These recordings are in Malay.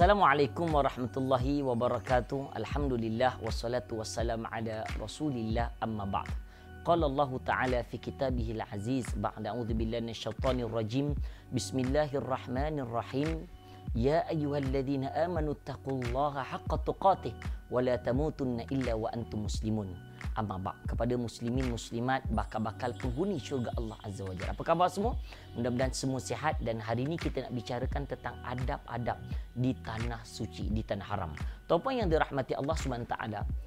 Assalamualaikum warahmatullahi wabarakatuh. Alhamdulillah wassalatu wassalam ala Rasulillah amma ba'd. Qala Allah Ta'ala fi kitabih al-aziz ba'da a'udzu billahi minasyaitonir rajim. Bismillahirrahmanirrahim. Ya ayyuhalladzina amanu taqullaha haqqa tuqatih wa la tamutunna illa wa antum muslimun. Amma ba'd kepada muslimin muslimat bakal-bakal penghuni syurga Allah Azza wa Jalla. Apa khabar semua? Mudah-mudahan semua sihat dan hari ini kita nak bicarakan tentang adab-adab di tanah suci, di tanah haram. Tuan yang dirahmati Allah SWT,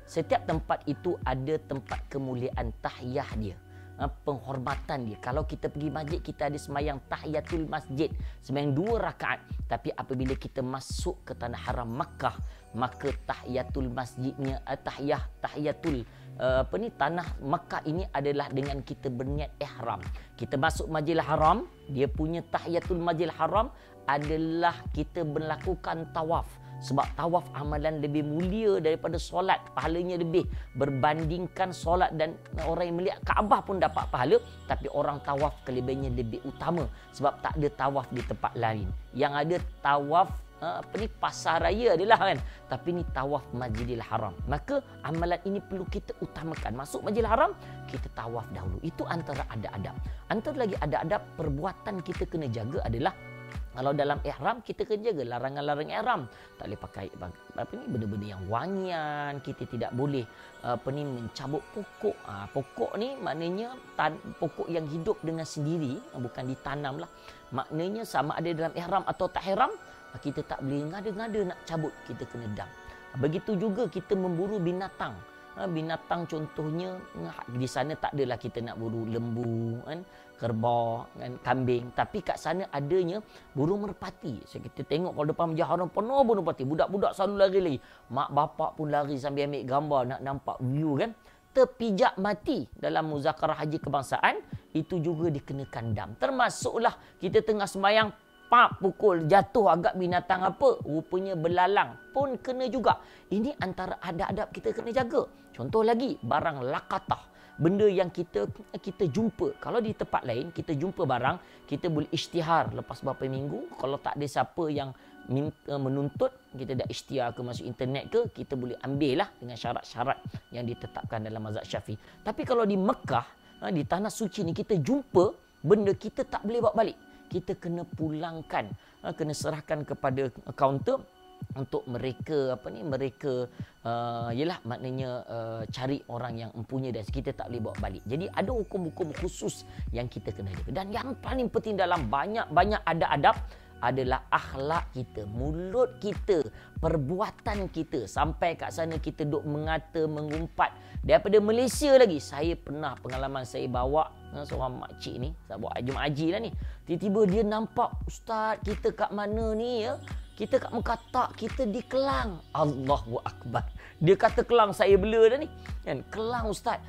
setiap tempat itu ada tempat kemuliaan tahiyah dia. Ha, penghormatan dia. Kalau kita pergi masjid, kita ada semayang tahiyatul masjid. Semayang dua rakaat. Tapi apabila kita masuk ke tanah haram Makkah, maka tahiyatul masjidnya, eh, tahiyah, tahiyatul Uh, apa ni tanah Makkah ini adalah dengan kita berniat ihram. Kita masuk Masjidil Haram, dia punya tahiyatul Masjidil Haram adalah kita melakukan tawaf. Sebab tawaf amalan lebih mulia daripada solat. Pahalanya lebih berbandingkan solat dan orang yang melihat Kaabah pun dapat pahala. Tapi orang tawaf kelebihannya lebih utama. Sebab tak ada tawaf di tempat lain. Yang ada tawaf Ha, apa ni pasar raya adalah kan tapi ni tawaf Masjidil Haram maka amalan ini perlu kita utamakan masuk Masjidil Haram kita tawaf dahulu itu antara ada adab antara lagi ada adab perbuatan kita kena jaga adalah kalau dalam ihram kita kena jaga larangan-larangan ihram. Tak boleh pakai apa ni benda-benda yang wangian. Kita tidak boleh apa ni mencabut pokok. Ha, pokok ni maknanya tan, pokok yang hidup dengan sendiri bukan ditanam lah. Maknanya sama ada dalam ihram atau tak ihram kita tak boleh ngada-ngada nak cabut. Kita kena dam. Begitu juga kita memburu binatang ha, binatang contohnya di sana tak adalah kita nak buru lembu kan kerbau kan kambing. Tapi kat sana adanya burung merpati. So kita tengok kalau depan masjid haram penuh burung merpati. Budak-budak selalu lari lagi. Mak bapak pun lari sambil ambil gambar nak nampak view kan. Terpijak mati dalam muzakarah haji kebangsaan itu juga dikenakan dam. Termasuklah kita tengah semayang pap pukul jatuh agak binatang apa rupanya belalang pun kena juga. Ini antara adab-adab kita kena jaga. Contoh lagi barang lakatah. Benda yang kita kita jumpa. Kalau di tempat lain kita jumpa barang kita boleh isytihar lepas beberapa minggu. Kalau tak ada siapa yang menuntut kita dah isytihar ke masuk internet ke kita boleh ambil lah dengan syarat-syarat yang ditetapkan dalam mazhab Syafi'i. Tapi kalau di Mekah ha, di tanah suci ni kita jumpa benda kita tak boleh bawa balik kita kena pulangkan ha, kena serahkan kepada kaunter untuk mereka apa ni mereka uh, yalah maknanya uh, cari orang yang mempunyai dan kita tak boleh bawa balik. Jadi ada hukum-hukum khusus yang kita kena jaga. Dan yang paling penting dalam banyak-banyak ada adab adalah akhlak kita, mulut kita, perbuatan kita. Sampai kat sana kita duk mengata, mengumpat. Daripada Malaysia lagi, saya pernah pengalaman saya bawa seorang makcik ni, saya bawa Jemaah Haji lah ni. Tiba-tiba dia nampak, Ustaz kita kat mana ni ya? Kita kat Mekatak, kita di Kelang. Allahu Akbar. Dia kata Kelang, saya bela dah ni. Kan? Kelang Ustaz.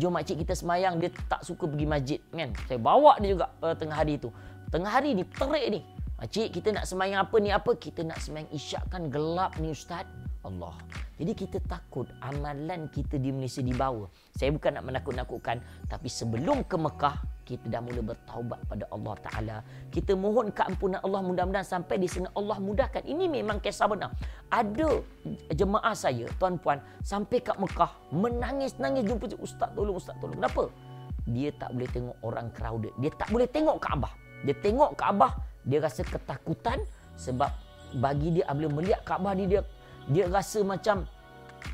Jom makcik kita semayang, dia tak suka pergi masjid. Kan? Saya bawa dia juga uh, tengah hari tu. Tengah hari ni, terik ni. Cik, kita nak semayang apa ni apa? Kita nak semayang isyak kan gelap ni Ustaz. Allah. Jadi kita takut amalan kita di Malaysia dibawa. Saya bukan nak menakut-nakutkan. Tapi sebelum ke Mekah, kita dah mula bertaubat pada Allah Ta'ala. Kita mohon keampunan Allah mudah-mudahan sampai di sana Allah mudahkan. Ini memang kisah benar. Ada jemaah saya, tuan-puan, sampai kat Mekah, menangis-nangis jumpa Ustaz tolong, Ustaz tolong. Kenapa? Dia tak boleh tengok orang crowded. Dia tak boleh tengok Kaabah. Dia tengok Kaabah, dia rasa ketakutan sebab bagi dia apabila melihat Kaabah dia, dia dia rasa macam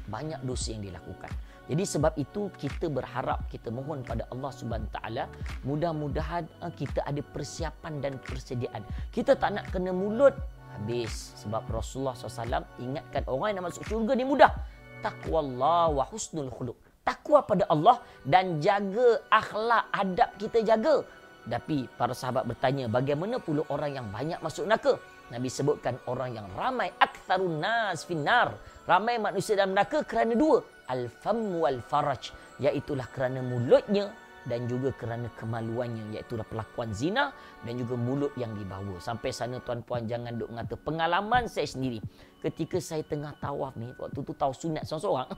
banyak dosa yang dilakukan. Jadi sebab itu kita berharap kita mohon pada Allah Subhanahu taala mudah-mudahan eh, kita ada persiapan dan persediaan. Kita tak nak kena mulut habis sebab Rasulullah SAW ingatkan orang yang nak masuk syurga ni mudah. Taqwallah wa husnul khuluq. Takwa pada Allah dan jaga akhlak adab kita jaga. Tapi para sahabat bertanya bagaimana pula orang yang banyak masuk neraka? Nabi sebutkan orang yang ramai aktsarun nas finnar. Ramai manusia dalam neraka kerana dua, al-fam wal faraj, iaitu kerana mulutnya dan juga kerana kemaluannya iaitu pelakuan zina dan juga mulut yang dibawa. Sampai sana tuan-puan jangan duk mengata pengalaman saya sendiri. Ketika saya tengah tawaf ni, waktu tu tahu sunat seorang-seorang,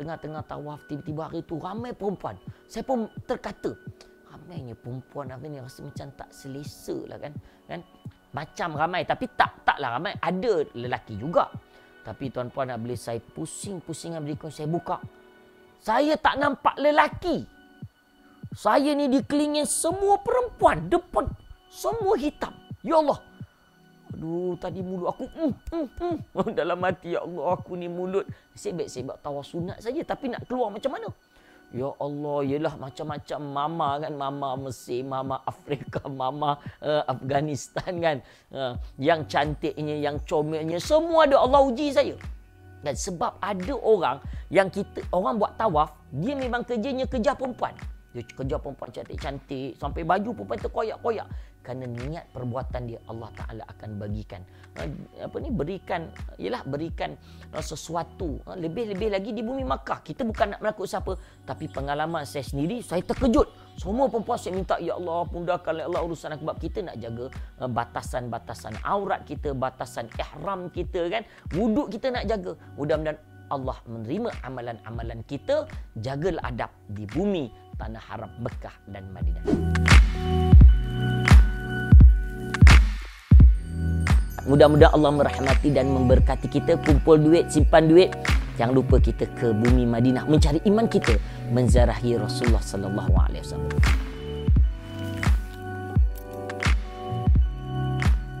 tengah-tengah tawaf tiba-tiba hari tu ramai perempuan. Saya pun terkata, ramainya perempuan hari ni rasa macam tak selesa lah kan. kan? Macam ramai tapi tak tak taklah ramai. Ada lelaki juga. Tapi tuan-puan nak boleh saya pusing-pusingan berikut saya buka. Saya tak nampak lelaki. Saya ni dikelilingi semua perempuan depan. Semua hitam. Ya Allah. Aduh, tadi mulut aku mm, mm, mm. dalam hati ya Allah aku ni mulut sebab-sebab tawasunat saja tapi nak keluar macam mana? Ya Allah, ialah macam-macam mama kan, mama Mesir, mama Afrika, mama uh, Afghanistan kan. Uh, yang cantiknya, yang comelnya, semua ada Allah uji saya. Dan sebab ada orang yang kita, orang buat tawaf, dia memang kerjanya kerja perempuan. Dia kerja perempuan cantik-cantik, sampai baju perempuan terkoyak-koyak. Kerana niat perbuatan dia Allah Taala akan bagikan. Ha, apa ni berikan ialah berikan uh, sesuatu ha, lebih-lebih lagi di bumi Makkah. Kita bukan nak menakut siapa tapi pengalaman saya sendiri saya terkejut. Semua perempuan saya minta ya Allah pundahkan ya Allah urusan sebab kita nak jaga batasan-batasan aurat kita batasan ihram kita kan? Wuduk kita nak jaga. Mudah-mudahan Allah menerima amalan-amalan kita. Jagalah adab di bumi tanah haram Mekah dan Madinah. Mudah-mudahan Allah merahmati dan memberkati kita kumpul duit, simpan duit. Jangan lupa kita ke bumi Madinah mencari iman kita, menzarahi Rasulullah sallallahu alaihi wasallam.